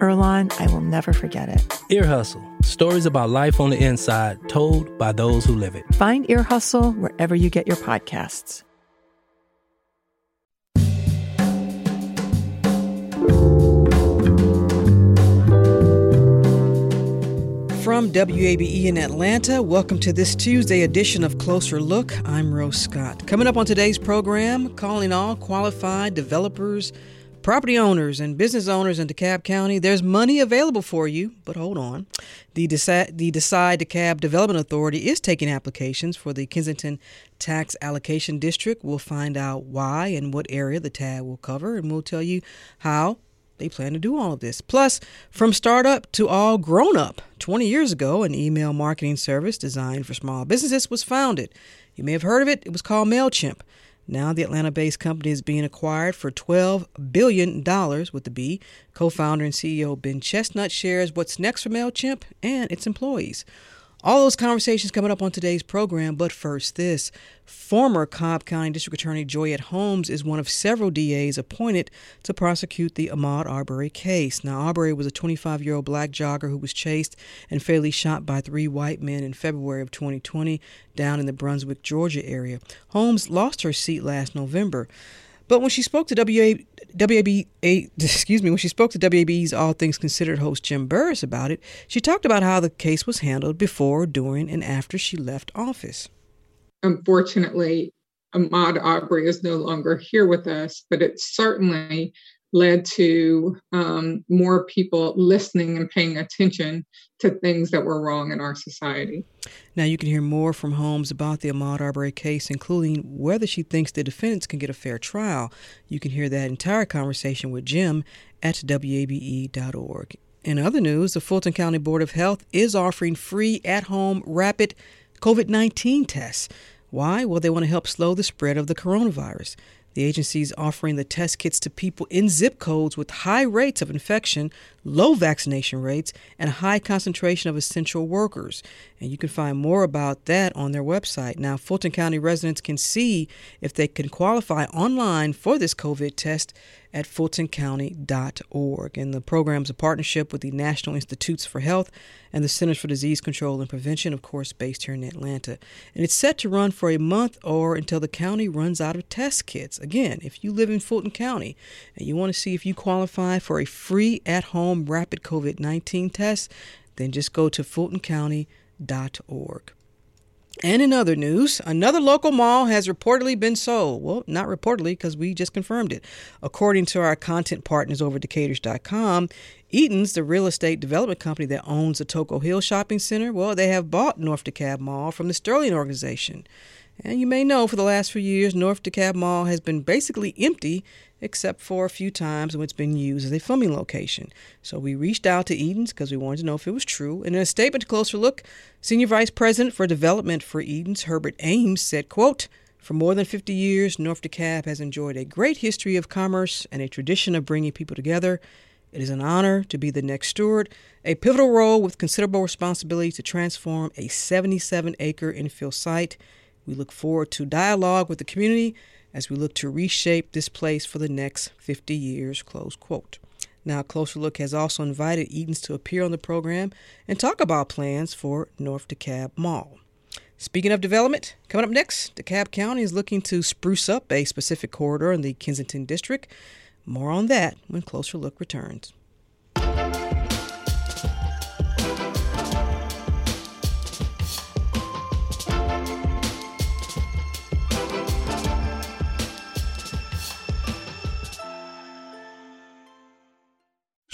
Earlonne, I will never forget it. Ear Hustle stories about life on the inside told by those who live it. Find Ear Hustle wherever you get your podcasts. From WABE in Atlanta, welcome to this Tuesday edition of Closer Look. I'm Rose Scott. Coming up on today's program, calling all qualified developers Property owners and business owners in DeKalb County, there's money available for you, but hold on. The Decide, the Decide DeKalb Development Authority is taking applications for the Kensington Tax Allocation District. We'll find out why and what area the TAD will cover, and we'll tell you how they plan to do all of this. Plus, from startup to all grown up, 20 years ago, an email marketing service designed for small businesses was founded. You may have heard of it, it was called MailChimp. Now, the Atlanta based company is being acquired for $12 billion with the B. Co founder and CEO Ben Chestnut shares what's next for MailChimp and its employees. All those conversations coming up on today's program, but first, this. Former Cobb County District Attorney Joyette Holmes is one of several DAs appointed to prosecute the Ahmaud Arbery case. Now, Arbery was a 25 year old black jogger who was chased and fatally shot by three white men in February of 2020 down in the Brunswick, Georgia area. Holmes lost her seat last November. But when she spoke to WA, WAB, excuse me, when she spoke to WABE's All Things Considered host Jim Burress about it, she talked about how the case was handled before, during, and after she left office. Unfortunately, Ahmaud Arbery is no longer here with us, but it certainly led to um, more people listening and paying attention to things that were wrong in our society. Now, you can hear more from Holmes about the Ahmaud Arbery case, including whether she thinks the defendants can get a fair trial. You can hear that entire conversation with Jim at WABE.org. In other news, the Fulton County Board of Health is offering free at home rapid COVID 19 tests. Why? Well, they want to help slow the spread of the coronavirus. The agency is offering the test kits to people in zip codes with high rates of infection, low vaccination rates, and high concentration of essential workers. And you can find more about that on their website. Now, Fulton County residents can see if they can qualify online for this COVID test at fultoncounty.org. And the program is a partnership with the National Institutes for Health and the Centers for Disease Control and Prevention, of course, based here in Atlanta. And it's set to run for a month or until the county runs out of test kits. Again, if you live in Fulton County and you want to see if you qualify for a free at home rapid COVID 19 test, then just go to fultoncounty.org. And in other news, another local mall has reportedly been sold. Well, not reportedly because we just confirmed it. According to our content partners over at Decaturish.com, Edens, the real estate development company that owns the Toco Hill Shopping Center, well, they have bought North DeKalb Mall from the Sterling Organization. And you may know for the last few years, North DeKalb Mall has been basically empty except for a few times when it's been used as a filming location. So we reached out to Eden's because we wanted to know if it was true. And in a statement to Closer Look, Senior Vice President for Development for Eden's, Herbert Ames, said, quote, for more than 50 years, North DeKalb has enjoyed a great history of commerce and a tradition of bringing people together. It is an honor to be the next steward, a pivotal role with considerable responsibility to transform a 77 acre infill site. We look forward to dialogue with the community as we look to reshape this place for the next 50 years. Close quote. Now, Closer Look has also invited Eden's to appear on the program and talk about plans for North DeKalb Mall. Speaking of development, coming up next, DeKalb County is looking to spruce up a specific corridor in the Kensington District. More on that when Closer Look returns.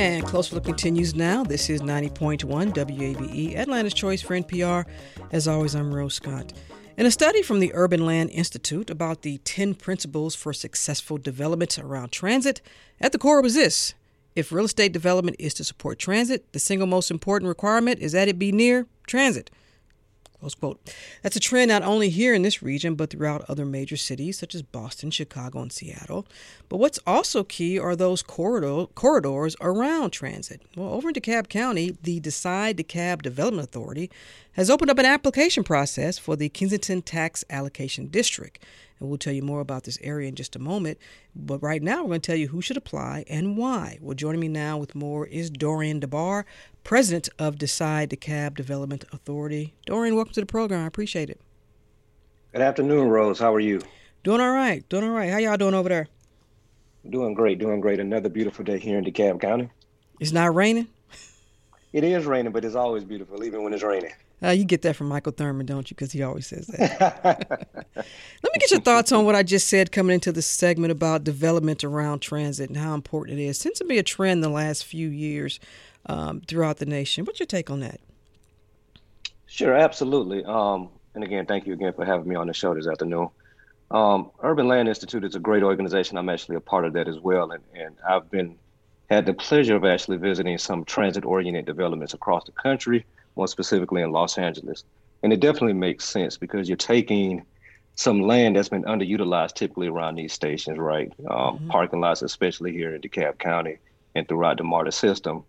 And Closer Look continues now. This is 90.1 WABE, Atlanta's Choice for NPR. As always, I'm Rose Scott. In a study from the Urban Land Institute about the 10 principles for successful development around transit, at the core was this if real estate development is to support transit, the single most important requirement is that it be near transit. Close quote. That's a trend not only here in this region, but throughout other major cities such as Boston, Chicago, and Seattle. But what's also key are those corridor, corridors around transit. Well, over in DeKalb County, the Decide DeKalb Development Authority has opened up an application process for the Kensington Tax Allocation District. And we'll tell you more about this area in just a moment. But right now, we're going to tell you who should apply and why. Well, joining me now with more is Dorian DeBarr, president of Decide DeKalb Development Authority. Dorian, welcome to the program. I appreciate it. Good afternoon, Rose. How are you? Doing all right. Doing all right. How y'all doing over there? Doing great. Doing great. Another beautiful day here in DeKalb County. It's not raining? It is raining, but it's always beautiful, even when it's raining. Uh, you get that from Michael Thurmond, don't you? Because he always says that. Let me get your thoughts on what I just said coming into this segment about development around transit and how important it is. It seems to be a trend the last few years um, throughout the nation. What's your take on that? Sure, absolutely. Um, and again, thank you again for having me on the show this afternoon. Um, Urban Land Institute is a great organization. I'm actually a part of that as well, and, and I've been had the pleasure of actually visiting some transit-oriented developments across the country more specifically in Los Angeles. And it definitely makes sense because you're taking some land that's been underutilized typically around these stations, right? Um, mm-hmm. Parking lots, especially here in DeKalb County and throughout the MARTA system.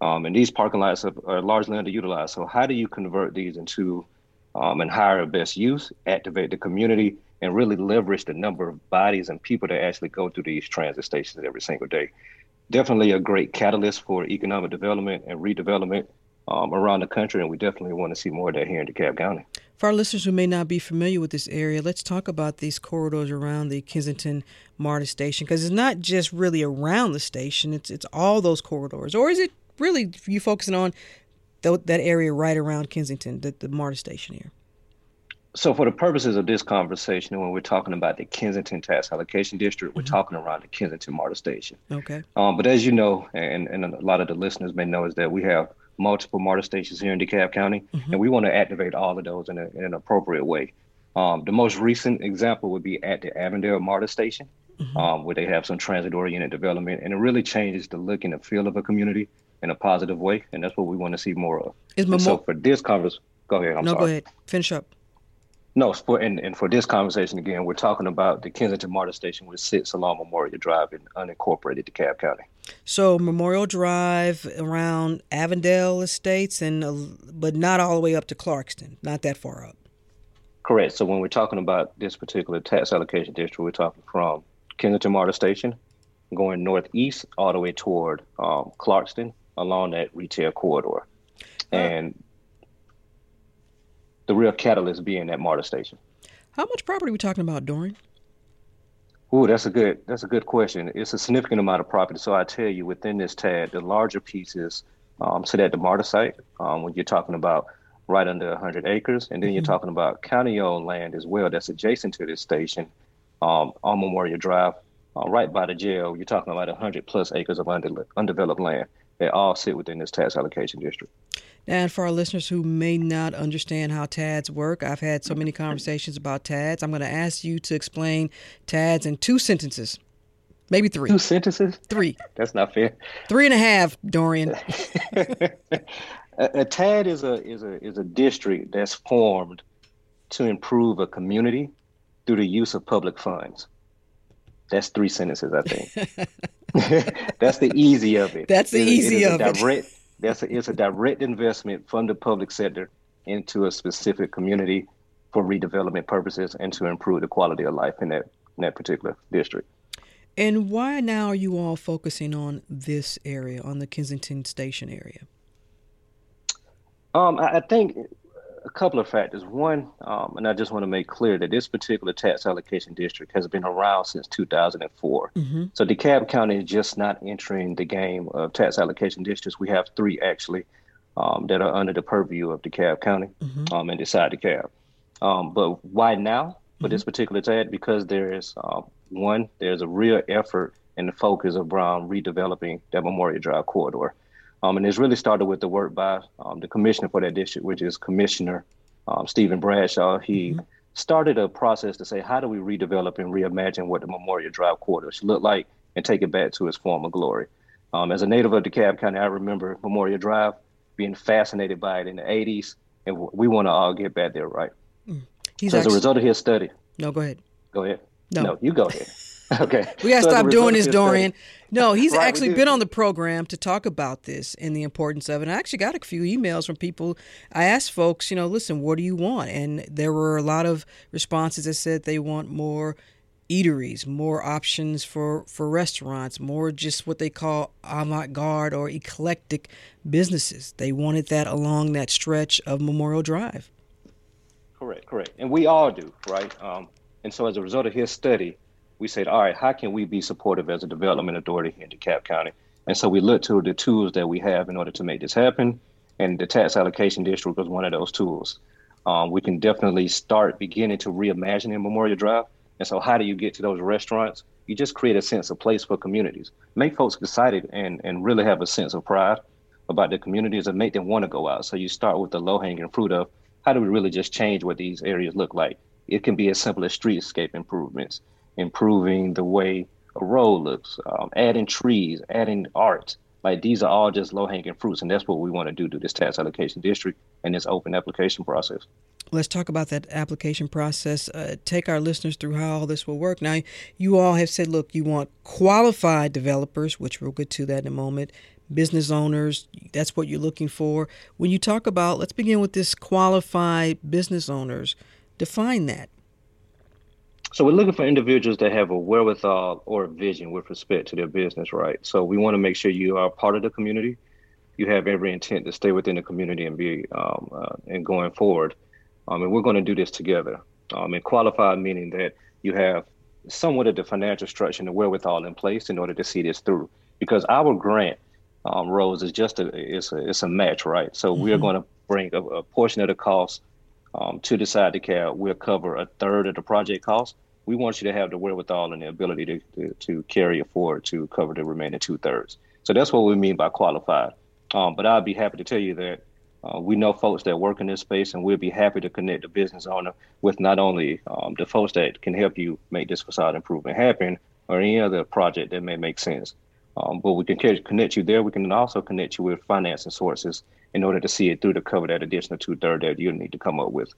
Um, and these parking lots are, are, largely underutilized. So, how do you convert these into um, and hire best use, activate the community, and really leverage the number of bodies and people that actually go through these transit stations every single day? Definitely a great catalyst for economic development and redevelopment um, around the country, and we definitely want to see more of that here in DeKalb County. For our listeners who may not be familiar with this area, let's talk about these corridors around the Kensington MARTA station because it's not just really around the station; it's it's all those corridors. Or is it really you focusing on th- that area right around Kensington, the, the MARTA station here? So, for the purposes of this conversation, when we're talking about the Kensington Tax Allocation District, we're mm-hmm. talking around the Kensington MARTA station. Okay. Um, but as you know, and, and a lot of the listeners may know, is that we have multiple MARTA stations here in DeKalb County, mm-hmm. and we want to activate all of those in, a, in an appropriate way. Um, the most recent example would be at the Avondale MARTA station, mm-hmm. um, where they have some transit-oriented development, and it really changes the look and the feel of a community in a positive way, and that's what we want to see more of. Is Memo- so for this conversation, go ahead. I'm no, sorry. go ahead. Finish up. No, for and, and for this conversation again, we're talking about the Kensington MARTA station, which sits along Memorial Drive in unincorporated DeKalb County. So Memorial Drive around Avondale Estates, and uh, but not all the way up to Clarkston, not that far up. Correct. So when we're talking about this particular tax allocation district, we're talking from Kensington MARTA station, going northeast all the way toward um, Clarkston along that retail corridor, and the real catalyst being that MARTA station. How much property are we talking about, Dorian? Oh, that's a good that's a good question. It's a significant amount of property. So I tell you, within this TAD, the larger pieces um, sit at the MARTA site. Um, when you're talking about right under 100 acres, and then mm-hmm. you're talking about county-owned land as well that's adjacent to this station um, on Memorial Drive, uh, right by the jail. You're talking about 100 plus acres of undeveloped land. They all sit within this tax allocation district. And for our listeners who may not understand how TADs work, I've had so many conversations about TADs. I'm going to ask you to explain TADs in two sentences, maybe three. Two sentences? Three. That's not fair. Three and a half, Dorian. a, a TAD is a is a is a district that's formed to improve a community through the use of public funds. That's three sentences, I think. that's the easy of it. That's the it, easy it of direct, it. That's a, it's a direct investment from the public sector into a specific community for redevelopment purposes and to improve the quality of life in that in that particular district. And why now are you all focusing on this area, on the Kensington Station area? Um, I, I think a couple of factors. One, um, and I just want to make clear that this particular tax allocation district has been around since 2004. Mm-hmm. So DeKalb County is just not entering the game of tax allocation districts. We have three actually um, that are under the purview of DeKalb County mm-hmm. um, and decide DeKalb. Um, but why now for mm-hmm. this particular tax? Because there is uh, one, there's a real effort and the focus around redeveloping that Memorial Drive corridor. Um, and it's really started with the work by um, the commissioner for that district, which is Commissioner um, Stephen Bradshaw. He mm-hmm. started a process to say, how do we redevelop and reimagine what the Memorial Drive corridor should look like and take it back to its former glory? Um, as a native of DeKalb County, I remember Memorial Drive, being fascinated by it in the 80s, and we want to all get back there, right? Mm. so actually, as a result of his study. No, go ahead. Go ahead. No, no you go ahead. okay. We got to so stop doing this, Dorian. No, he's right, actually been on the program to talk about this and the importance of it. And I actually got a few emails from people. I asked folks, you know, listen, what do you want? And there were a lot of responses that said they want more eateries, more options for, for restaurants, more just what they call avant garde or eclectic businesses. They wanted that along that stretch of Memorial Drive. Correct, correct. And we all do, right? Um, and so as a result of his study, we said, all right, how can we be supportive as a development authority here in DeKalb County? And so we looked to the tools that we have in order to make this happen. And the tax allocation district was one of those tools. Um, we can definitely start beginning to reimagine in Memorial Drive. And so, how do you get to those restaurants? You just create a sense of place for communities, make folks excited and, and really have a sense of pride about the communities and make them want to go out. So, you start with the low hanging fruit of how do we really just change what these areas look like? It can be as simple as streetscape improvements improving the way a road looks, um, adding trees, adding art. Like these are all just low hanging fruits, and that's what we want to do to this tax allocation district and this open application process. Let's talk about that application process. Uh, take our listeners through how all this will work. Now, you all have said, look, you want qualified developers, which we'll get to that in a moment, business owners, that's what you're looking for. When you talk about, let's begin with this qualified business owners, define that. So we're looking for individuals that have a wherewithal or a vision with respect to their business, right? So we want to make sure you are part of the community. You have every intent to stay within the community and be um, uh, and going forward. Um, and we're going to do this together. Um, and qualified meaning that you have somewhat of the financial structure and the wherewithal in place in order to see this through. Because our grant, um, Rose, is just a it's a it's a match, right? So mm-hmm. we're going to bring a, a portion of the cost um, to Decide DeKalb. We'll cover a third of the project cost. We want you to have the wherewithal and the ability to, to, to carry it forward to cover the remaining two thirds. So that's what we mean by qualified. Um, but I'd be happy to tell you that uh, we know folks that work in this space, and we'll be happy to connect the business owner with not only um, the folks that can help you make this facade improvement happen or any other project that may make sense. Um, but we can connect you there. We can also connect you with financing sources in order to see it through to cover that additional two third that you need to come up with.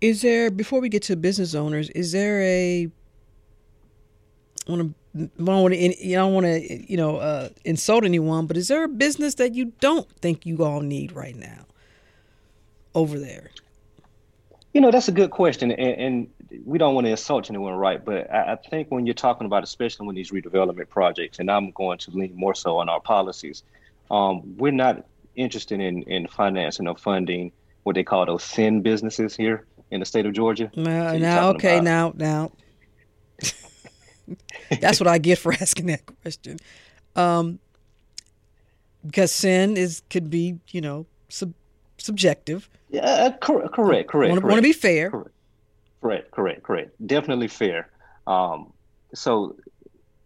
Is there before we get to business owners? Is there a I want to I don't want to you don't want to you know uh, insult anyone, but is there a business that you don't think you all need right now over there? You know, that's a good question, and, and we don't want to insult anyone, right? But I, I, think when you're talking about, especially when these redevelopment projects, and I'm going to lean more so on our policies, um, we're not interested in in financing or funding what they call those sin businesses here in the state of Georgia. Uh, so now, okay, about... now, now. That's what I get for asking that question. Um, because sin is could be, you know, sub, subjective. Yeah, uh, cor- correct, correct. Want to be fair. Correct, correct, correct, correct. Definitely fair. Um, so,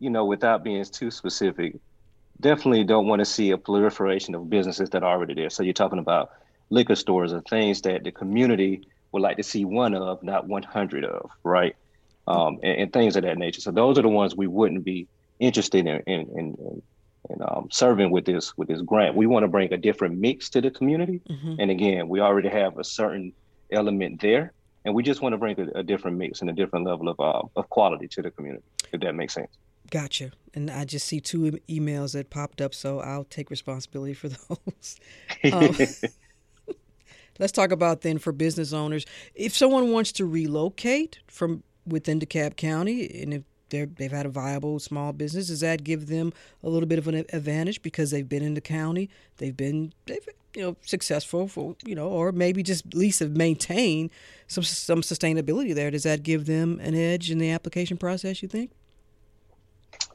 you know, without being too specific, definitely don't want to see a proliferation of businesses that are already there. So you're talking about liquor stores or things that the community would like to see one of, not 100 of, right? Um, and, and, things of that nature. So those are the ones we wouldn't be interested in in, in, in um, serving with this with this grant. We want to bring a different mix to the community. Mm-hmm. And again, we already have a certain element there, and we just want to bring a, a different mix and a different level of uh, of quality to the community. If that makes sense. Gotcha. And I just see two emails that popped up, so I'll take responsibility for those. Um, Let's talk about then for business owners. If someone wants to relocate from within DeKalb County, and if they've had a viable small business, does that give them a little bit of an advantage because they've been in the county, they've been they've you know successful for you know, or maybe just at least have maintained some some sustainability there? Does that give them an edge in the application process? You think?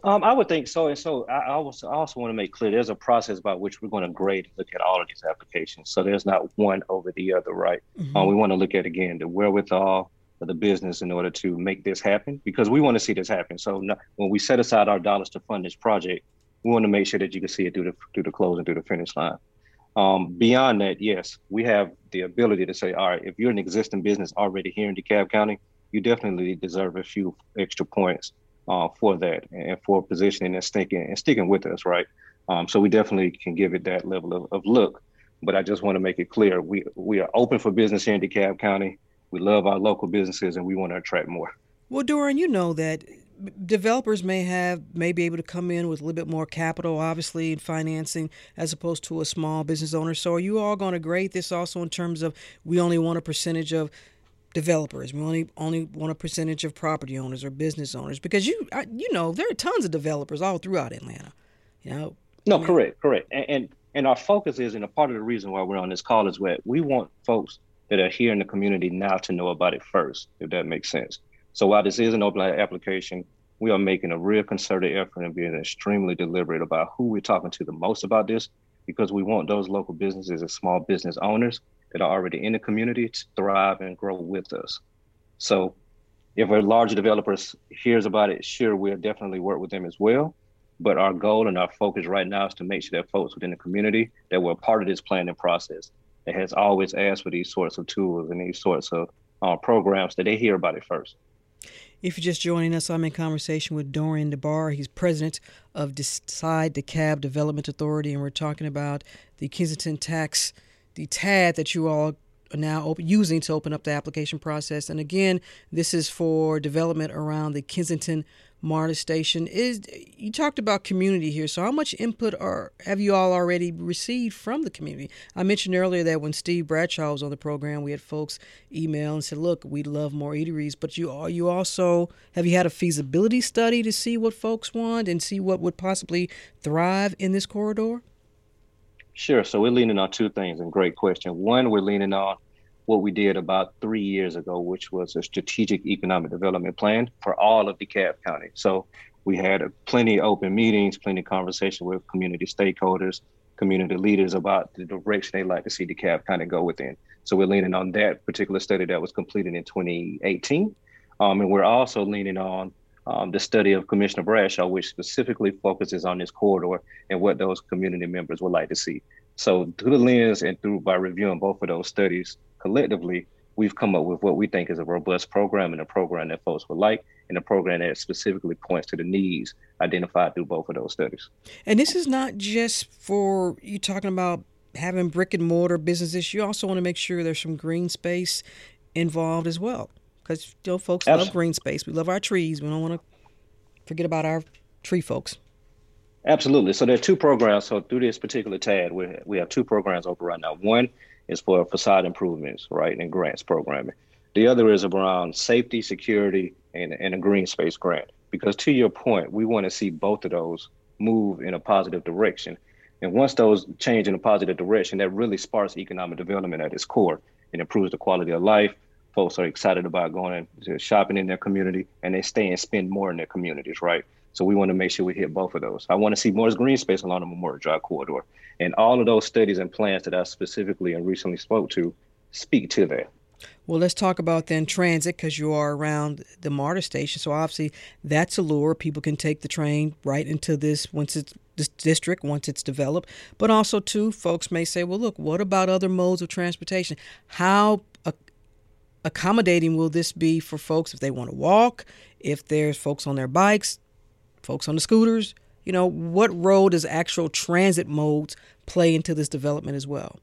Um, I would think so. And so I also, I also want to make clear there's a process by which we're going to grade and look at all of these applications. So there's not one over the other, right? Mm-hmm. Um, we want to look at, again, the wherewithal of the business in order to make this happen because we want to see this happen. So no, when we set aside our dollars to fund this project, we want to make sure that you can see it through the, through the close and through the finish line. Um, beyond that, yes, we have the ability to say, all right, if you're an existing business already here in DeKalb County, you definitely deserve a few extra points uh, for that and for positioning and sticking and sticking with us, right? Um, so we definitely can give it that level of, of look. But I just want to make it clear we we are open for business here in DeKalb County. We love our local businesses and we want to attract more. Well, Dorian, you know that developers may have may be able to come in with a little bit more capital, obviously, in financing as opposed to a small business owner. So, are you all going to grade this also in terms of we only want a percentage of developers. We only only want a percentage of property owners or business owners because you you know there are tons of developers all throughout Atlanta. You know. No, I correct, correct, and, and and our focus is, and a part of the reason why we're on this call is where we want folks that are here in the community now to know about it first, if that makes sense. So while this is an open application, we are making a real concerted effort and being extremely deliberate about who we're talking to the most about this, because we want those local businesses and small business owners that are already in the community to thrive and grow with us. So if a larger developer hears about it, sure, we'll definitely work with them as well. But our goal and our focus right now is to make sure that folks within the community that were part of this planning process that has always asked for these sorts of tools and these sorts of uh, programs that they hear about it first. If you're just joining us, I'm in conversation with Dorian DeBarr. He's president of Decide DeKalb Development Authority, and we're talking about the Kensington tax the TAD that you all are now using to open up the application process. And again, this is for development around the Kensington MARTA station. Is you talked about community here, so how much input are have you all already received from the community? I mentioned earlier that when Steve Bradshaw was on the program, we had folks email and said, "Look, we'd love more eateries," but you are you also have you had a feasibility study to see what folks want and see what would possibly thrive in this corridor? Sure. So we're leaning on two things, and great question. One, we're leaning on what we did about three years ago, which was a strategic economic development plan for all of DeKalb County. So we had plenty open meetings, plenty of conversation with community stakeholders, community leaders about the direction they'd like to see DeKalb County go within. So we're leaning on that particular study that was completed in 2018. Um, and we're also leaning on um, the study of Commissioner Bradshaw, which specifically focuses on this corridor and what those community members would like to see. So through the lens and through by reviewing both of those studies collectively, we've come up with what we think is a robust program and a program that folks would like and a program that specifically points to the needs identified through both of those studies. And this is not just for you talking about having brick and mortar businesses. You also want to make sure there's some green space involved as well because you know folks Absolutely. love green space. We love our trees. We don't want to forget about our tree folks. Absolutely. So there are two programs. So through this particular TAD, we we have two programs open right now. One is for facade improvements, right, and grants programming. The other is around safety, security, and, and a green space grant. Because to your point, we want to see both of those move in a positive direction. And once those change in a positive direction, that really sparks economic development at its core. It improves the quality of life, folks are excited about going to shopping in their community and they stay and spend more in their communities, right? So we want to make sure we hit both of those. I want to see more green space along the Memorial Drive corridor. And all of those studies and plans that I specifically and recently spoke to speak to that. Well, let's talk about then transit because you are around the MARTA station. So obviously that's a lure. People can take the train right into this once it's this district once it's developed. But also too, folks may say, well, look, what about other modes of transportation? How accommodating will this be for folks if they want to walk, if there's folks on their bikes, folks on the scooters? You know, what role does actual transit modes play into this development as well?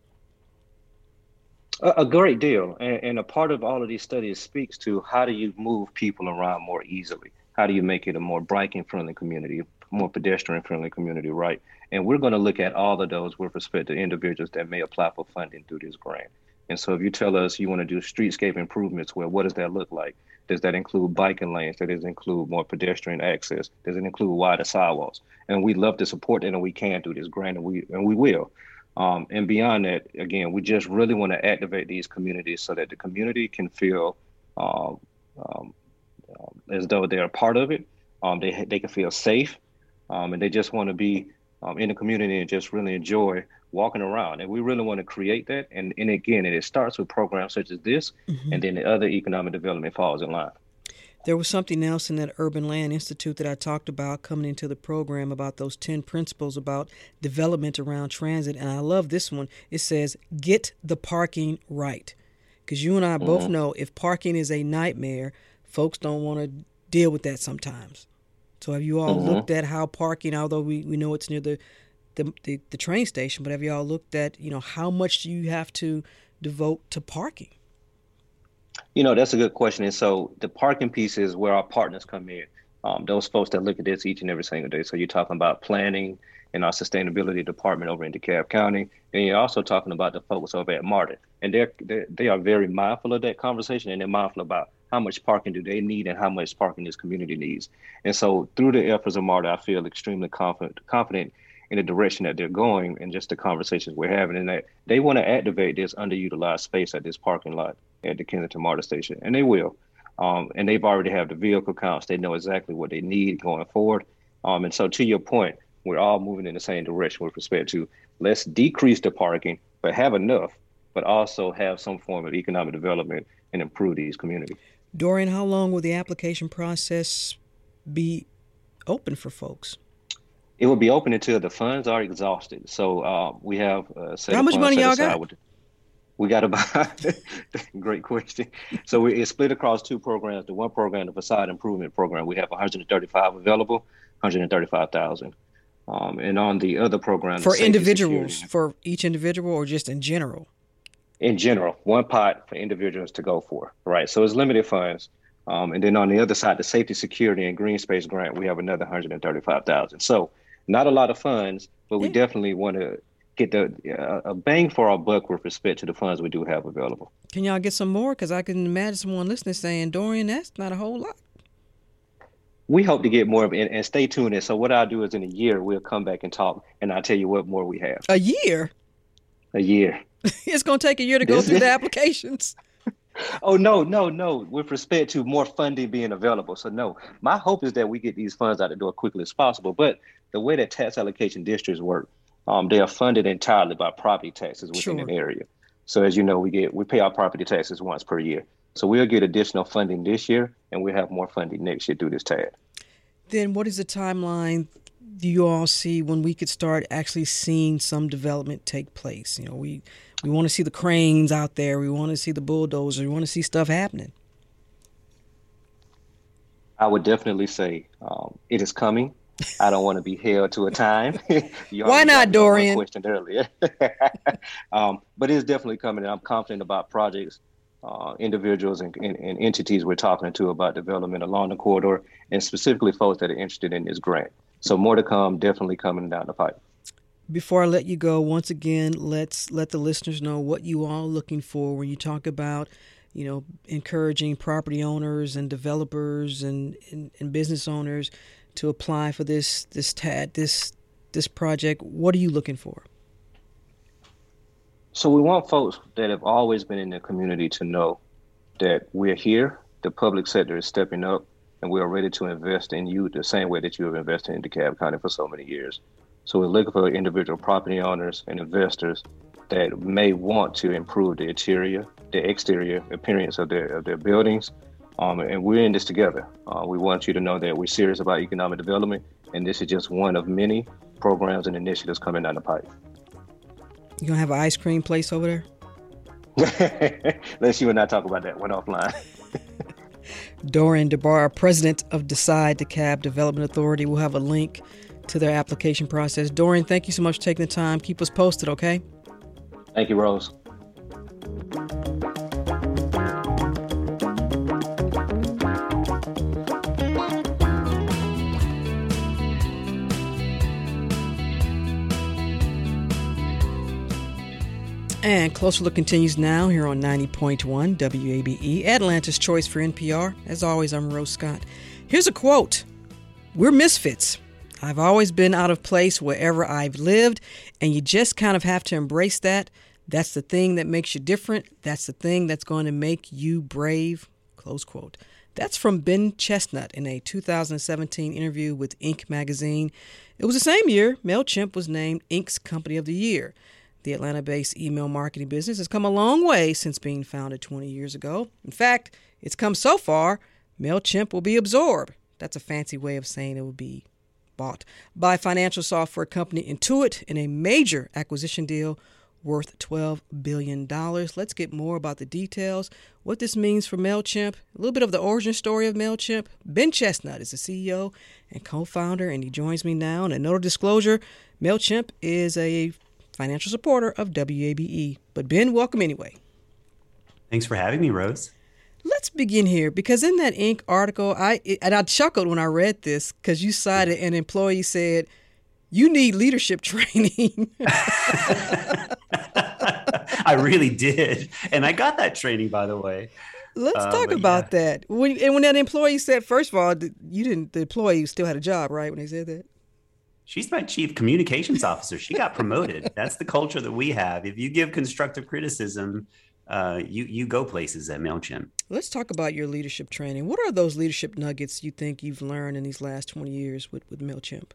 A, great deal. And, a part of all of these studies speaks to how do you move people around more easily? How do you make it a more biking friendly community, more pedestrian friendly community, right? And we're going to look at all of those with respect to individuals that may apply for funding through this grant. And so if you tell us you want to do streetscape improvements, well, what does that look like? Does that include biking lanes? Does it include more pedestrian access? Does it include wider sidewalks? And we love to support that, and we can do this, grant, and we and we will. Um, and beyond that, again, we just really want to activate these communities so that the community can feel um, um, um as though they're a part of it. Um, they they can feel safe, um, and they just want to be in the community and just really enjoy walking around. And we really want to create that. And, and again, it starts with programs such as this, mm-hmm. and then the other economic development falls in line. There was something else in that Urban Land Institute that I talked about coming into the program about those 10 principles about development around transit. And I love this one. It says, get the parking right. Because you and I mm-hmm. both know if parking is a nightmare, folks don't want to deal with that sometimes. So have you all mm-hmm. looked at how parking, although we, we know it's near the the, the, the train station, but have y'all looked at, you know, how much do you have to devote to parking? You know, that's a good question. And so the parking piece is where our partners come in. Um, those folks that look at this each and every single day. So you're talking about planning in our sustainability department over in DeKalb County, and you're also talking about the folks over at MARTA. And they're, they're they are very mindful of that conversation, and they're mindful about how much parking do they need and how much parking this community needs. And so through the efforts of MARTA, I feel extremely confident confident in the direction that they're going and just the conversations we're having and that they want to activate this underutilized space at this parking lot at the Kensington MARTA station and they will. Um, and they've already have the vehicle counts. They know exactly what they need going forward. Um, and so to your point we're all moving in the same direction with respect to let's decrease the parking but have enough but also have some form of economic development and improve these communities. Dorian how long will the application process be open for folks it will be open until the funds are exhausted. So uh, we have uh, how much money y'all got? With, we got about great question. So we, it's split across two programs. The one program, the facade improvement program, we have 135 available, 135,000. Um, and on the other program, for individuals, for each individual, or just in general. In general, one pot for individuals to go for, right? So it's limited funds. Um, and then on the other side, the safety, security, and green space grant, we have another 135,000. So not a lot of funds, but we yeah. definitely want to get the uh, a bang for our buck with respect to the funds we do have available. Can y'all get some more? Because I can imagine someone listening saying, "Dorian, that's not a whole lot." We hope to get more of it, and stay tuned. And so, what I'll do is, in a year, we'll come back and talk, and I'll tell you what more we have. A year. A year. it's going to take a year to go through the applications. oh no, no, no. With respect to more funding being available, so no. My hope is that we get these funds out the door quickly as possible. But the way that tax allocation districts work, um, they are funded entirely by property taxes within sure. an area. So as you know, we get we pay our property taxes once per year. So we'll get additional funding this year, and we'll have more funding next year through this TAD. Then, what is the timeline? Do you all see when we could start actually seeing some development take place? You know, we we want to see the cranes out there. We want to see the bulldozers. We want to see stuff happening. I would definitely say um, it is coming. I don't want to be held to a time. Why not, Dorian? Questioned earlier, um, but it's definitely coming, and I'm confident about projects, uh, individuals, and, and, and, entities we're talking to about development along the corridor, and specifically folks that are interested in this grant. So more to come, definitely coming down the pipe. Before I let you go, once again, let's let the listeners know what you are looking for when you talk about you know, encouraging property owners and developers and, and, and, business owners to apply for this this TAD this this project? What are you looking for? So we want folks that have always been in the community to know that we're here. The public sector is stepping up, and we are ready to invest in you the same way that you have invested in DeKalb County for so many years. So we're looking for individual property owners and investors that may want to improve the interior, the exterior appearance of their of their buildings, um, and we're in this together. Uh, we want you to know that we're serious about economic development, and this is just one of many programs and initiatives coming down the pipe. You gonna have an ice cream place over there? Let's you and I talk about that one offline. Dorian DeBarr, president of Decide DeKalb Development Authority, will have a link to their application process. Dorian, thank you so much for taking the time. Keep us posted, okay? Thank you, Rose. And Closer Look continues now here on 90.1 WABE, Atlanta's choice for NPR. As always, I'm Rose Scott. Here's a quote We're misfits. I've always been out of place wherever I've lived, and you just kind of have to embrace that. That's the thing that makes you different. That's the thing that's going to make you brave. Close quote. That's from Ben Chestnut in a 2017 interview with Inc. magazine. It was the same year MailChimp was named Inc.'s Company of the Year. The Atlanta based email marketing business has come a long way since being founded 20 years ago. In fact, it's come so far, MailChimp will be absorbed. That's a fancy way of saying it will be bought by financial software company Intuit in a major acquisition deal worth $12 billion. Let's get more about the details, what this means for MailChimp, a little bit of the origin story of MailChimp. Ben Chestnut is the CEO and co founder, and he joins me now. And a note of disclosure MailChimp is a financial supporter of WABE. But Ben, welcome anyway. Thanks for having me, Rose. Let's begin here because in that Inc. article, I and I chuckled when I read this because you cited an employee said, "You need leadership training." I really did, and I got that training, by the way. Let's uh, talk about yeah. that. When, and when that employee said, first of all, you didn't. The employee still had a job, right? When they said that. She's my chief communications officer. She got promoted. That's the culture that we have. If you give constructive criticism, uh, you you go places at Mailchimp. Let's talk about your leadership training. What are those leadership nuggets you think you've learned in these last twenty years with with Mailchimp?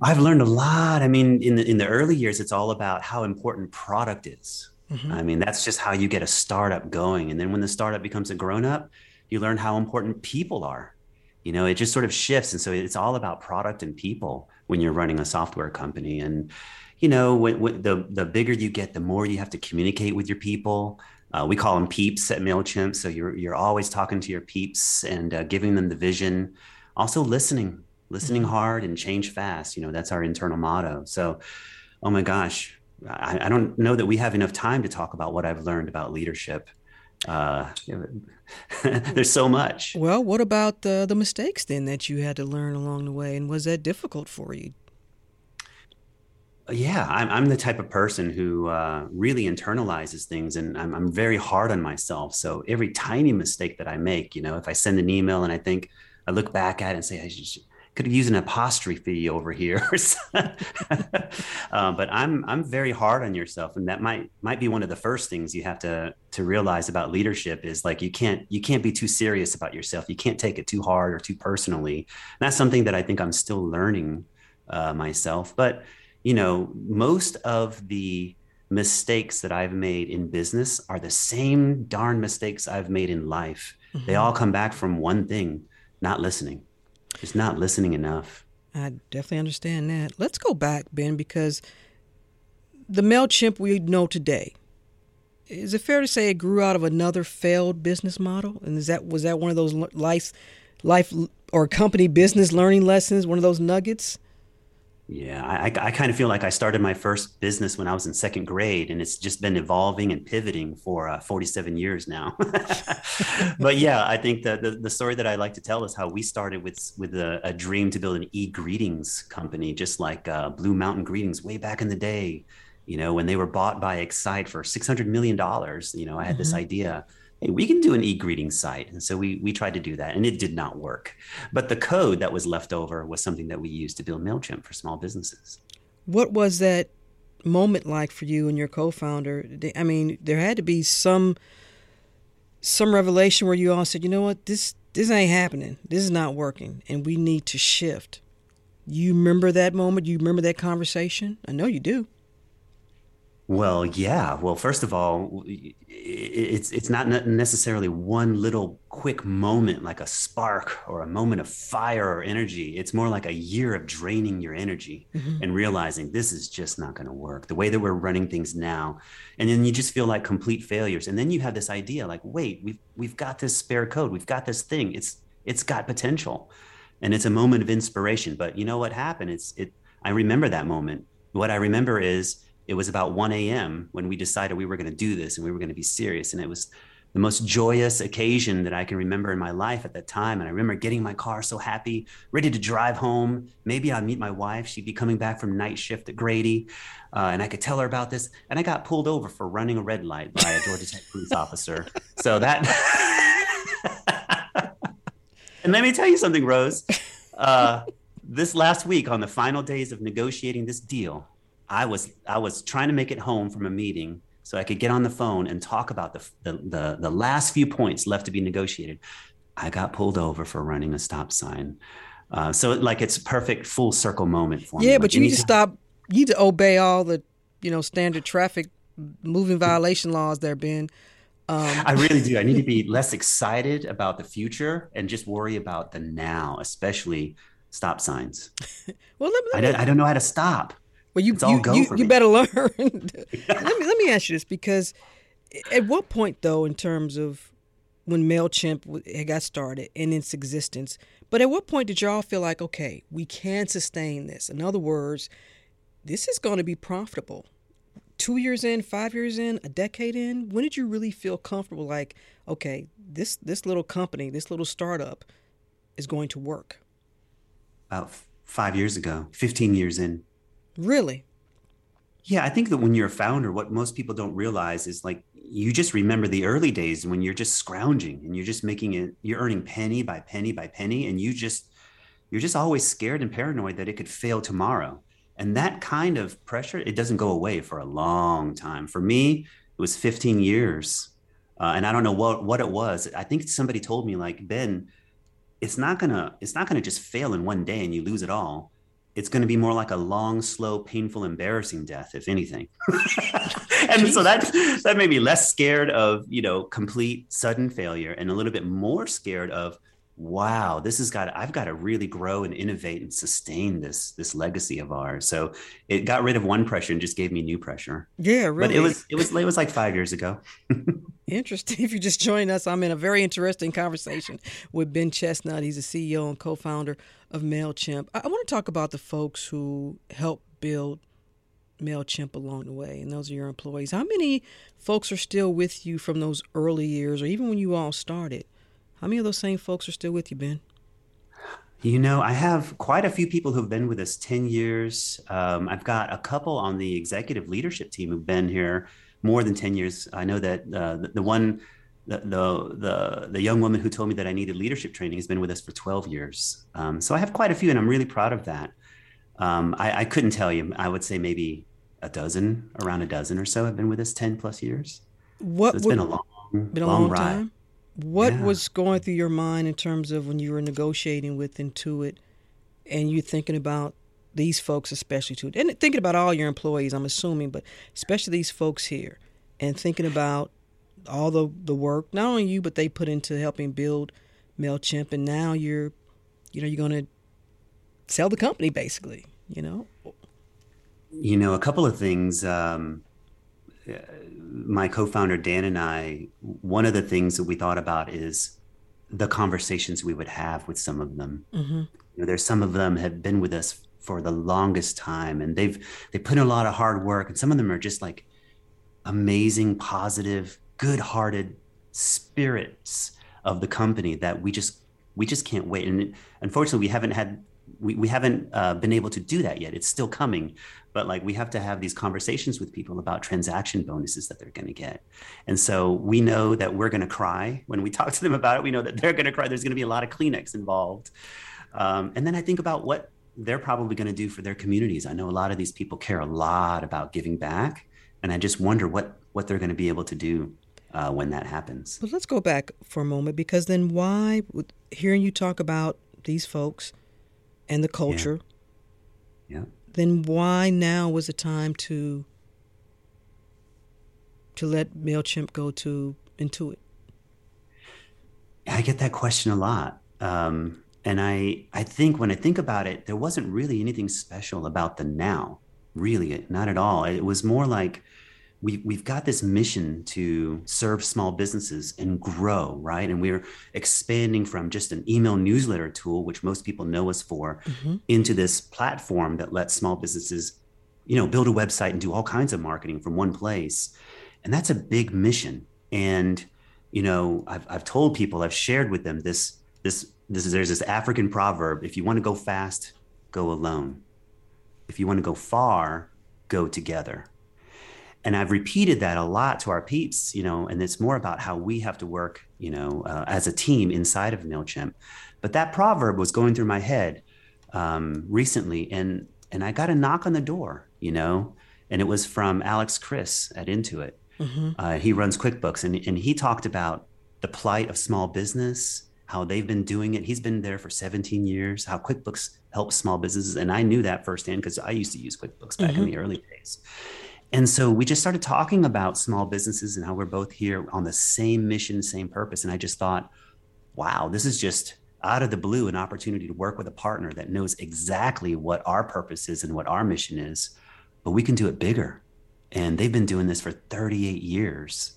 I've learned a lot. I mean, in the in the early years, it's all about how important product is. Mm-hmm. I mean, that's just how you get a startup going. And then when the startup becomes a grown up, you learn how important people are you know it just sort of shifts. And so it's all about product and people when you're running a software company. And you know when, when the the bigger you get the more you have to communicate with your people. Uh, we call them peeps at mailchimp. So you're you're always talking to your peeps and uh, giving them the vision. Also listening listening mm-hmm. hard and change fast. You know that's our internal motto. So oh my gosh I, I don't know that we have enough time to talk about what i've learned about leadership. Uh, there's so much. Well, what about the the mistakes then that you had to learn along the way, and was that difficult for you? Yeah, I'm, I'm the type of person who uh, really internalizes things, and I'm, I'm very hard on myself. So every tiny mistake that I make, you know, if I send an email and I think I look back at it and say I should could have used an apostrophe over here. uh, but I'm I'm very hard on yourself, and that might might be one of the first things you have to to realize about leadership is like you can't you can't be too serious about yourself. You can't take it too hard or too personally. And that's something that I think I'm still learning uh, myself. But you know, most of the mistakes that I've made in business are the same darn mistakes I've made in life. Mm-hmm. They all come back from one thing: not listening just not listening enough. I definitely understand that. Let's go back, Ben, because the MailChimp we know today, is it fair to say it grew out of another failed business model? And is that was that one of those life life or company business learning lessons, one of those nuggets? Yeah, I, I kind of feel like I started my first business when I was in second grade, and it's just been evolving and pivoting for uh, 47 years now. but yeah, I think the, the, the story that I like to tell is how we started with with a, a dream to build an e-greetings company, just like uh, Blue Mountain Greetings way back in the day. You know, when they were bought by Excite for 600 million dollars. You know, I had mm-hmm. this idea hey, we can do an e-greeting site. And so we we tried to do that and it did not work. But the code that was left over was something that we used to build MailChimp for small businesses. What was that moment like for you and your co-founder? I mean, there had to be some some revelation where you all said, you know what, this this ain't happening. This is not working and we need to shift. You remember that moment? You remember that conversation? I know you do. Well, yeah. Well, first of all, it's it's not necessarily one little quick moment like a spark or a moment of fire or energy. It's more like a year of draining your energy mm-hmm. and realizing this is just not going to work the way that we're running things now. And then you just feel like complete failures. And then you have this idea like, wait, we've we've got this spare code. We've got this thing. It's it's got potential. And it's a moment of inspiration. But you know what happened? It's it I remember that moment. What I remember is it was about 1 a.m. when we decided we were going to do this and we were going to be serious. And it was the most joyous occasion that I can remember in my life at that time. And I remember getting my car so happy, ready to drive home. Maybe I'd meet my wife. She'd be coming back from night shift at Grady. Uh, and I could tell her about this. And I got pulled over for running a red light by a Georgia Tech police officer. So that. and let me tell you something, Rose. Uh, this last week, on the final days of negotiating this deal, I was I was trying to make it home from a meeting so I could get on the phone and talk about the, the, the, the last few points left to be negotiated. I got pulled over for running a stop sign. Uh, so like it's perfect full circle moment for yeah, me. Yeah, but you need to stop. You need to obey all the, you know, standard traffic moving violation laws there, Ben. Um, I really do. I need to be less excited about the future and just worry about the now, especially stop signs. well, let me, let me, I, don't, I don't know how to stop. Well, you you, you, you better learn. let me let me ask you this because at what point though, in terms of when Mailchimp got started in its existence, but at what point did y'all feel like okay, we can sustain this? In other words, this is going to be profitable. Two years in, five years in, a decade in, when did you really feel comfortable? Like, okay, this this little company, this little startup, is going to work. About five years ago, fifteen years in. Really? Yeah, I think that when you're a founder, what most people don't realize is like you just remember the early days when you're just scrounging and you're just making it, you're earning penny by penny by penny, and you just, you're just always scared and paranoid that it could fail tomorrow. And that kind of pressure, it doesn't go away for a long time. For me, it was 15 years. Uh, and I don't know what, what it was. I think somebody told me like, Ben, it's not gonna, it's not gonna just fail in one day and you lose it all it's going to be more like a long, slow, painful, embarrassing death, if anything. and so that that made me less scared of you know complete sudden failure, and a little bit more scared of wow, this has got I've got to really grow and innovate and sustain this this legacy of ours. So it got rid of one pressure and just gave me new pressure. Yeah, really. But it was it was it was like five years ago. Interesting. If you just joined us, I'm in a very interesting conversation with Ben Chestnut. He's the CEO and co-founder of MailChimp. I, I want to talk about the folks who helped build MailChimp along the way, and those are your employees. How many folks are still with you from those early years, or even when you all started? How many of those same folks are still with you, Ben? You know, I have quite a few people who've been with us 10 years. Um, I've got a couple on the executive leadership team who've been here more than 10 years. I know that uh, the, the, one, the, the, the, young woman who told me that I needed leadership training has been with us for 12 years. Um, so I have quite a few, and I'm really proud of that. Um, I, I, couldn't tell you. I would say maybe a dozen, around a dozen or so have been with us 10 plus years. What so it's would, been a long, been a long, long ride. Time? What yeah. was going through your mind in terms of when you were negotiating with Intuit and you're thinking about these folks, especially too, and thinking about all your employees, I'm assuming, but especially these folks here, and thinking about all the, the work, not only you, but they put into helping build MailChimp, and now you're, you know, you're going to sell the company basically, you know? You know, a couple of things. Um, my co-founder Dan and I, one of the things that we thought about is the conversations we would have with some of them. Mm-hmm. You know, there's some of them have been with us for the longest time, and they've they put in a lot of hard work, and some of them are just like amazing, positive, good-hearted spirits of the company that we just we just can't wait. And unfortunately, we haven't had we, we haven't uh, been able to do that yet. It's still coming, but like we have to have these conversations with people about transaction bonuses that they're going to get. And so we know that we're going to cry when we talk to them about it. We know that they're going to cry. There's going to be a lot of Kleenex involved. Um, and then I think about what they're probably going to do for their communities. I know a lot of these people care a lot about giving back, and I just wonder what what they're going to be able to do uh, when that happens. But let's go back for a moment because then why, hearing you talk about these folks and the culture, yeah. yeah. Then why now was the time to to let Mailchimp go to Intuit? I get that question a lot, um, and I I think when I think about it, there wasn't really anything special about the now, really, not at all. It was more like we, we've got this mission to serve small businesses and grow, right? And we're expanding from just an email newsletter tool, which most people know us for, mm-hmm. into this platform that lets small businesses, you know, build a website and do all kinds of marketing from one place. And that's a big mission. And you know, I've, I've told people, I've shared with them this, this, this is, there's this African proverb. If you want to go fast, go alone. If you want to go far, go together. And I've repeated that a lot to our peeps, you know, and it's more about how we have to work, you know, uh, as a team inside of MailChimp. But that proverb was going through my head um, recently, and and I got a knock on the door, you know, and it was from Alex Chriss at Intuit. Mm-hmm. Uh, he runs QuickBooks, and and he talked about the plight of small business, how they've been doing it. He's been there for 17 years. How QuickBooks helps small businesses, and I knew that firsthand because I used to use QuickBooks back mm-hmm. in the early days. And so we just started talking about small businesses and how we're both here on the same mission, same purpose. And I just thought, wow, this is just out of the blue an opportunity to work with a partner that knows exactly what our purpose is and what our mission is, but we can do it bigger. And they've been doing this for 38 years.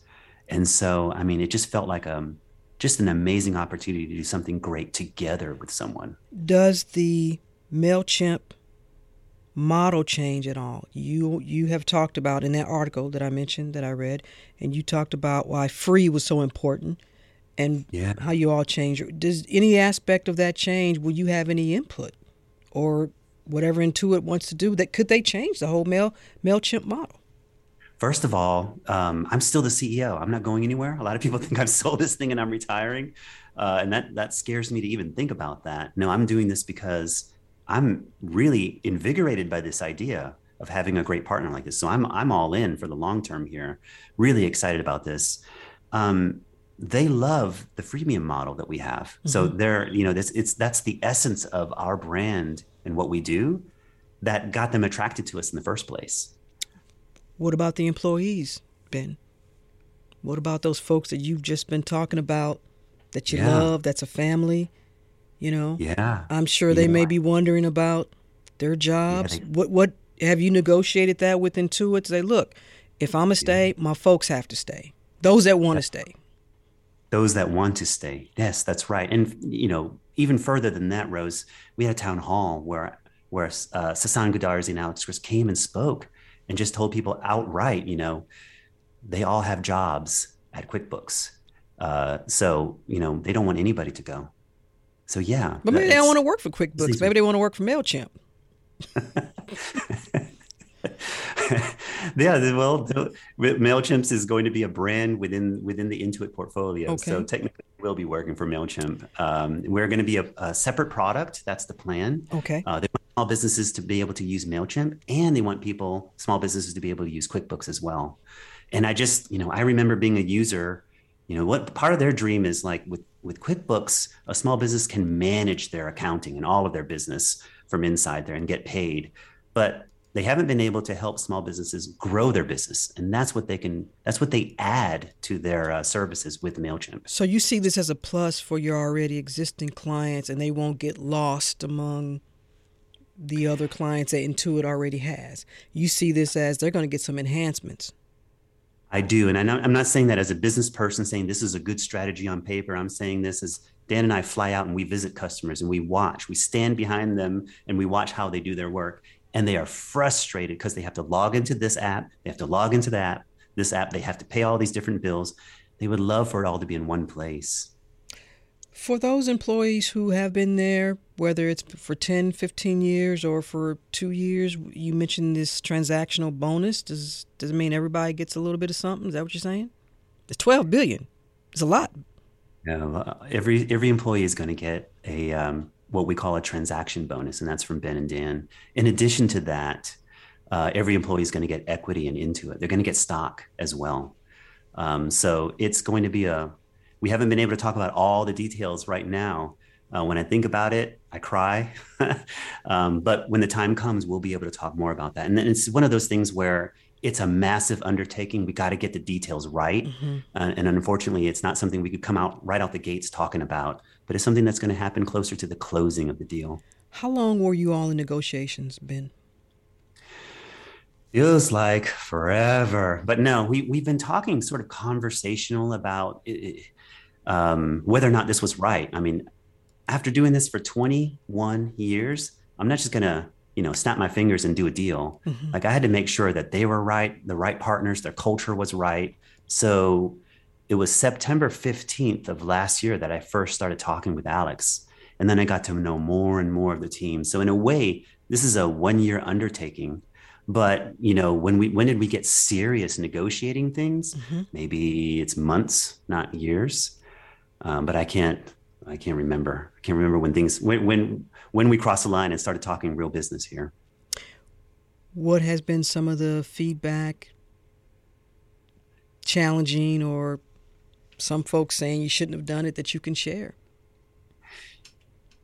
And so, I mean, it just felt like um, just an amazing opportunity to do something great together with someone. Does the MailChimp model change at all? You you have talked about in that article that I mentioned that I read, and you talked about why free was so important and yeah. how you all change. Does any aspect of that change? Will you have any input, or whatever Intuit wants to do? That could they change the whole Mail Mailchimp model? First of all, um, I'm still the CEO. I'm not going anywhere. A lot of people think I've sold this thing and I'm retiring, uh, and that that scares me to even think about that. No, I'm doing this because I'm really invigorated by this idea of having a great partner like this. So I'm I'm all in for the long term here. Really excited about this. Um, they love the freemium model that we have. Mm-hmm. So they're, you know, this it's that's the essence of our brand and what we do that got them attracted to us in the first place. What about the employees, Ben? What about those folks that you've just been talking about that you yeah. love, that's a family? You know? Yeah. I'm sure they may be wondering about their jobs. Yeah, they, what what have you negotiated that with Intuit? Say, look, if I'm gonna stay, yeah. my folks have to stay. Those that want to stay those that want to stay. Yes, that's right. And you know, even further than that, Rose, we had a town hall where where uh, Sasan Goodarzi and Alex Chriss came and spoke and just told people outright, you know, they all have jobs at QuickBooks. Uh, so you know, they don't want anybody to go. So yeah, but maybe they don't want to work for QuickBooks. Maybe they want to work for Mailchimp. yeah, well, Mailchimp is going to be a brand within within the Intuit portfolio. Okay. So technically, we'll be working for Mailchimp. Um, we're going to be a, a, separate product. That's the plan. Okay. Uh, they want small businesses to be able to use Mailchimp, and they want people, small businesses, to be able to use QuickBooks as well. And I just, you know, I remember being a user. You know, what part of their dream is like with with QuickBooks, a small business can manage their accounting and all of their business from inside there and get paid. But they haven't been able to help small businesses grow their business and that's what they can that's what they add to their uh, services with mailchimp so you see this as a plus for your already existing clients and they won't get lost among the other clients that intuit already has you see this as they're going to get some enhancements i do and i'm not saying that as a business person saying this is a good strategy on paper i'm saying this as dan and i fly out and we visit customers and we watch we stand behind them and we watch how they do their work and they are frustrated because they have to log into this app, they have to log into that this app, they have to pay all these different bills. They would love for it all to be in one place. For those employees who have been there, whether it's for 10, 15 years or for two years, you mentioned this transactional bonus. Does does it mean everybody gets a little bit of something? Is that what you're saying? It's 12 billion. It's a lot. Yeah, every every employee is going to get a um, what we call a transaction bonus, and that's from Ben and Dan. In addition to that, uh, every employee is going to get equity and into it. They're going to get stock as well. Um, so it's going to be a. We haven't been able to talk about all the details right now. Uh, when I think about it, I cry. um, but when the time comes, we'll be able to talk more about that. And then it's one of those things where it's a massive undertaking. We got to get the details right. Mm-hmm. Uh, and unfortunately, it's not something we could come out right out the gates talking about but it's something that's going to happen closer to the closing of the deal. How long were you all in negotiations, Ben? Feels like forever, but no, we we've been talking sort of conversational about it, um, whether or not this was right. I mean, after doing this for 21 years, I'm not just gonna you know snap my fingers and do a deal. Mm-hmm. Like I had to make sure that they were right, the right partners, their culture was right. So it was September 15th of last year that I first started talking with Alex. And then I got to know more and more of the team. So in a way, this is a one year undertaking. But you know, when we when did we get serious negotiating things? Mm-hmm. Maybe it's months, not years. Um, but I can't I can't remember. I can't remember when things when when when we crossed the line and started talking real business here. What has been some of the feedback challenging or some folks saying you shouldn't have done it that you can share?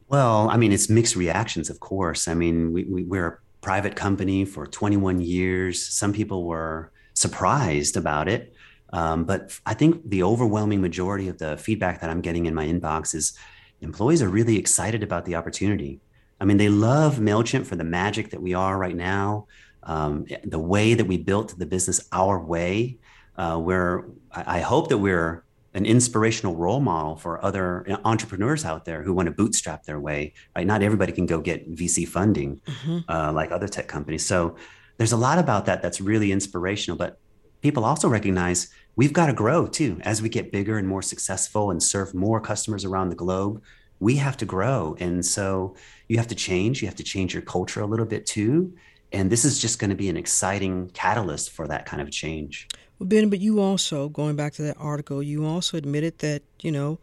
Well, I mean, it's mixed reactions, of course. I mean, we, we, we're a private company for 21 years. Some people were surprised about it. Um, but I think the overwhelming majority of the feedback that I'm getting in my inbox is employees are really excited about the opportunity. I mean, they love MailChimp for the magic that we are right now, um, the way that we built the business our way, uh, where I, hope that we're an inspirational role model for other entrepreneurs out there who want to bootstrap their way. Right? Not everybody can go get VC funding mm-hmm. uh, like other tech companies. So there's a lot about that that's really inspirational. But people also recognize we've got to grow too as we get bigger and more successful and serve more customers around the globe. We have to grow, and so you have to change. You have to change your culture a little bit too. And this is just going to be an exciting catalyst for that kind of change. Well, Ben, but you also, going back to that article, you also admitted that, you know,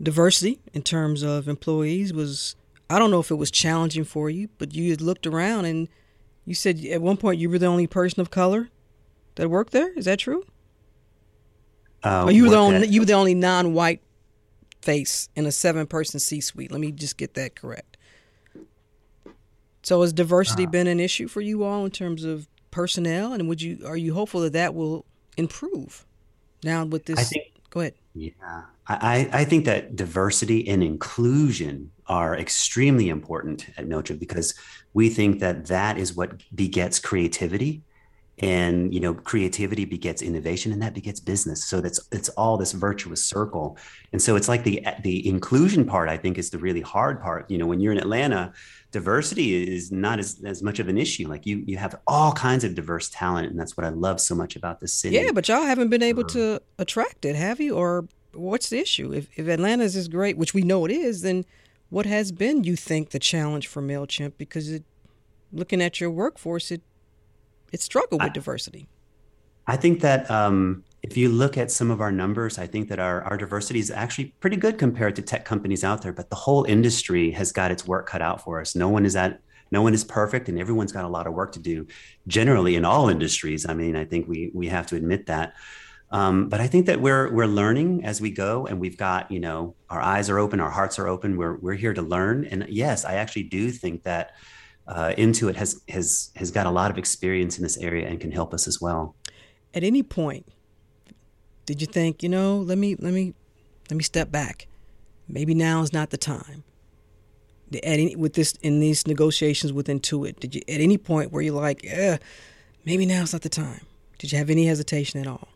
diversity in terms of employees was, I don't know if it was challenging for you, but you had looked around and you said at one point you were the only person of color that worked there. Is that true? Uh, or you were the only, you were the only non-white face in a seven-person C-suite. Let me just get that correct. So has diversity uh, been an issue for you all in terms of personnel, and would you are you hopeful that that will improve now with this? I think, go ahead. Yeah, I, I think that diversity and inclusion are extremely important at Mailchimp because we think that that is what begets creativity and you know creativity begets innovation and that begets business so that's it's all this virtuous circle and so it's like the the inclusion part i think is the really hard part you know when you're in atlanta diversity is not as, as much of an issue. Like you, you have all kinds of diverse talent, and that's what I love so much about the city. Yeah, but y'all haven't been able um, to attract it, have you? Or what's the issue? If if Atlanta is great, which we know it is, then what has been, you think, the challenge for Mailchimp? Because it, looking at your workforce, it it struggled with I, diversity. I think that um, if you look at some of our numbers, I think that our, our diversity is actually pretty good compared to tech companies out there, but the whole industry has got its work cut out for us. No one is at no one is perfect and everyone's got a lot of work to do generally in all industries. I mean, I think we we have to admit that. Um, but I think that we're we're learning as we go, and we've got you know our eyes are open, our hearts are open. We're we're here to learn, and yes, I actually do think that uh, Intuit has has has got a lot of experience in this area and can help us as well. At any point, did you think, you know, let me let me let me step back. Maybe now is not the time. At any, with this in these negotiations with Intuit, did you at any point where you're like, eh, maybe now is not the time? Did you have any hesitation at all?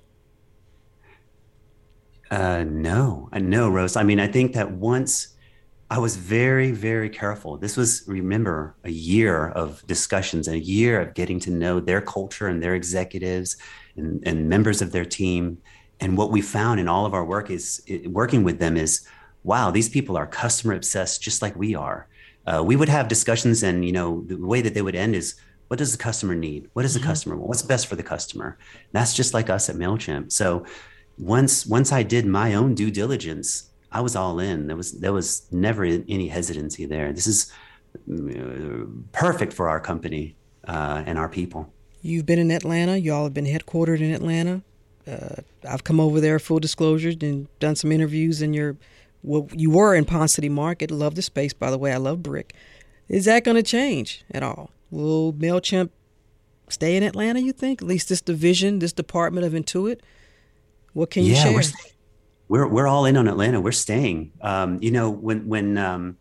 Uh, no, uh, no, Rose. I mean, I think that once I was very, very careful. This was, remember, a year of discussions and a year of getting to know their culture and their executives and, and members of their team. And what we found in all of our work is working with them is wow these people are customer obsessed just like we are. Uh, we would have discussions and you know the way that they would end is what does the customer need? What does the mm-hmm. customer want? What's best for the customer? That's just like us at mailchimp. So once once i did my own due diligence i was all in there was there was never any hesitancy there this is uh, perfect for our company uh, and our people you've been in atlanta y'all have been headquartered in atlanta uh, I've come over there, full disclosure, and done some interviews in your. Well, you were in Ponce City Market. Love the space, by the way. I love brick. Is that going to change at all? Will Mailchimp stay in Atlanta? You think? At least this division, this department of Intuit. What can you yeah, share? We're, we're all in on Atlanta. We're staying. Um, you know, when when um,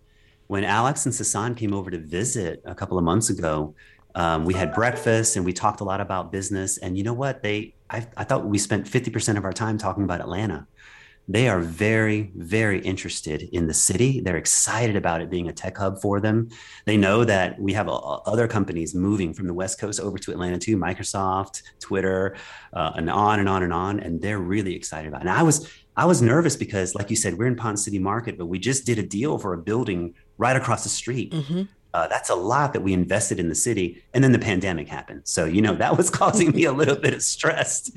when Alex and Sasan came over to visit a couple of months ago, um, we had breakfast and we talked a lot about business. And you know what? They, I, I thought we spent 50% of our time talking about Atlanta. They are very, very interested in the city. They're excited about it being a tech hub for them. They know that we have other companies moving from the West Coast over to Atlanta too, Microsoft, Twitter, uh, and on and on and on. And they're really excited about it. And I was, I was nervous because, like you said, we're in Ponce City Market, but we just did a deal for a building right across the street. Mm-hmm. Uh, that's a lot that we invested in the city. And then the pandemic happened. So, you know, that was causing me a little bit of stress.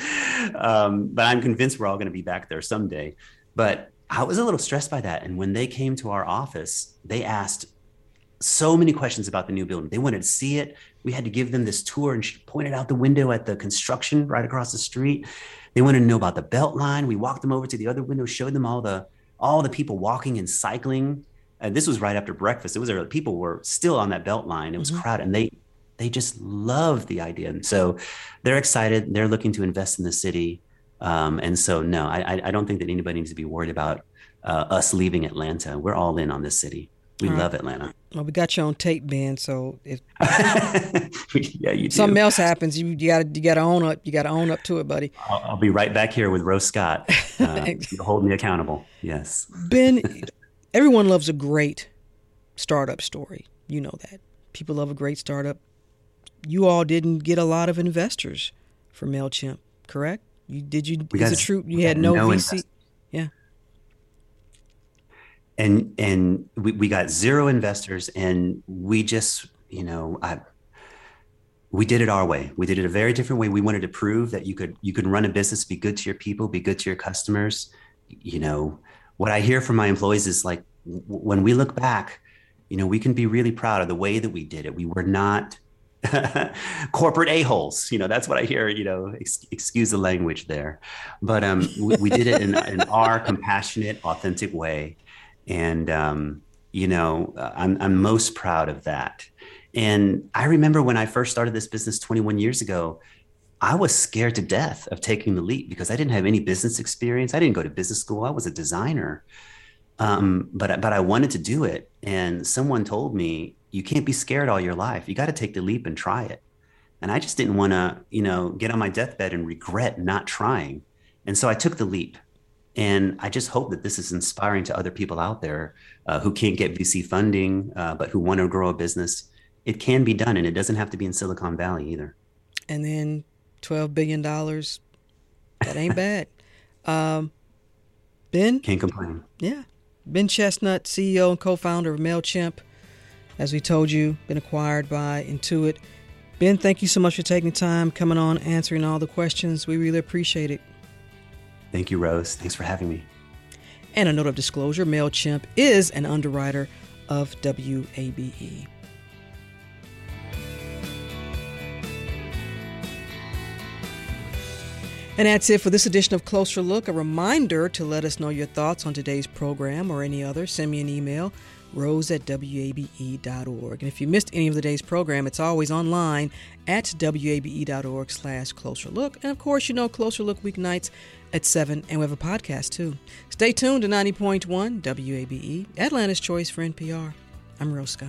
Um, but I'm convinced we're all going to be back there someday. But I was a little stressed by that. And when they came to our office, they asked so many questions about the new building. They wanted to see it. We had to give them this tour, and she pointed out the window at the construction right across the street. They wanted to know about the BeltLine. We walked them over to the other window, showed them all the all the people walking and cycling and this was right after breakfast. It was early. People were still on that BeltLine. It was mm-hmm. crowded, and they they just love the idea. And so they're excited. They're looking to invest in the city. Um, and so, no, I, I don't think that anybody needs to be worried about uh, us leaving Atlanta. We're all in on this city. We all love right. Atlanta. Well, we got you on tape, Ben. So if yeah, you something else happens, you you got to you got to own up. You got to own up to it, buddy. I'll, I'll, be right back here with Rose Scott. Uh, hold me accountable. Yes, Ben everyone loves a great startup story. You know that. People love a great startup. You all didn't get a lot of investors for MailChimp, correct? You did you we is it true you had no, no VC? Yeah. And and we, we got zero investors and we just, you know, I we did it our way. We did it a very different way. We wanted to prove that you could you could run a business, be good to your people, be good to your customers, you know, what I hear from my employees is like w- when we look back, you know, we can be really proud of the way that we did it. We were not corporate a-holes. You know, that's what I hear, you know, ex- excuse the language there. But um, we, we did it in, in, our compassionate, authentic way. And, um, you know, I'm, I'm most proud of that. And I remember when I first started this business 21 years ago, I was scared to death of taking the leap because I didn't have any business experience. I didn't go to business school. I was a designer. Um, but but I wanted to do it, and someone told me you can't be scared all your life. You got to take the leap and try it. And I just didn't want to, you know, get on my deathbed and regret not trying. And so I took the leap. And I just hope that this is inspiring to other people out there uh, who can't get VC funding, uh, but who want to grow a business. It can be done, and it doesn't have to be in Silicon Valley either. And then twelve billion dollars. That ain't bad. Um, ben can't complain. Yeah, Ben Chestnut, CEO and co-founder of Mailchimp. As we told you, been acquired by Intuit. Ben, thank you so much for taking time, coming on, answering all the questions. We really appreciate it. Thank you, Rose. Thanks for having me. And a note of disclosure MailChimp is an underwriter of WABE. And that's it for this edition of Closer Look. A reminder to let us know your thoughts on today's program or any other. Send me an email, rose at wabe.org. And if you missed any of the day's program, it's always online at wabe.org slash closer look. And of course, you know Closer Look weeknights at 7, and we have a podcast too. Stay tuned to 90.1 WABE, Atlanta's Choice for NPR. I'm Rose Scott.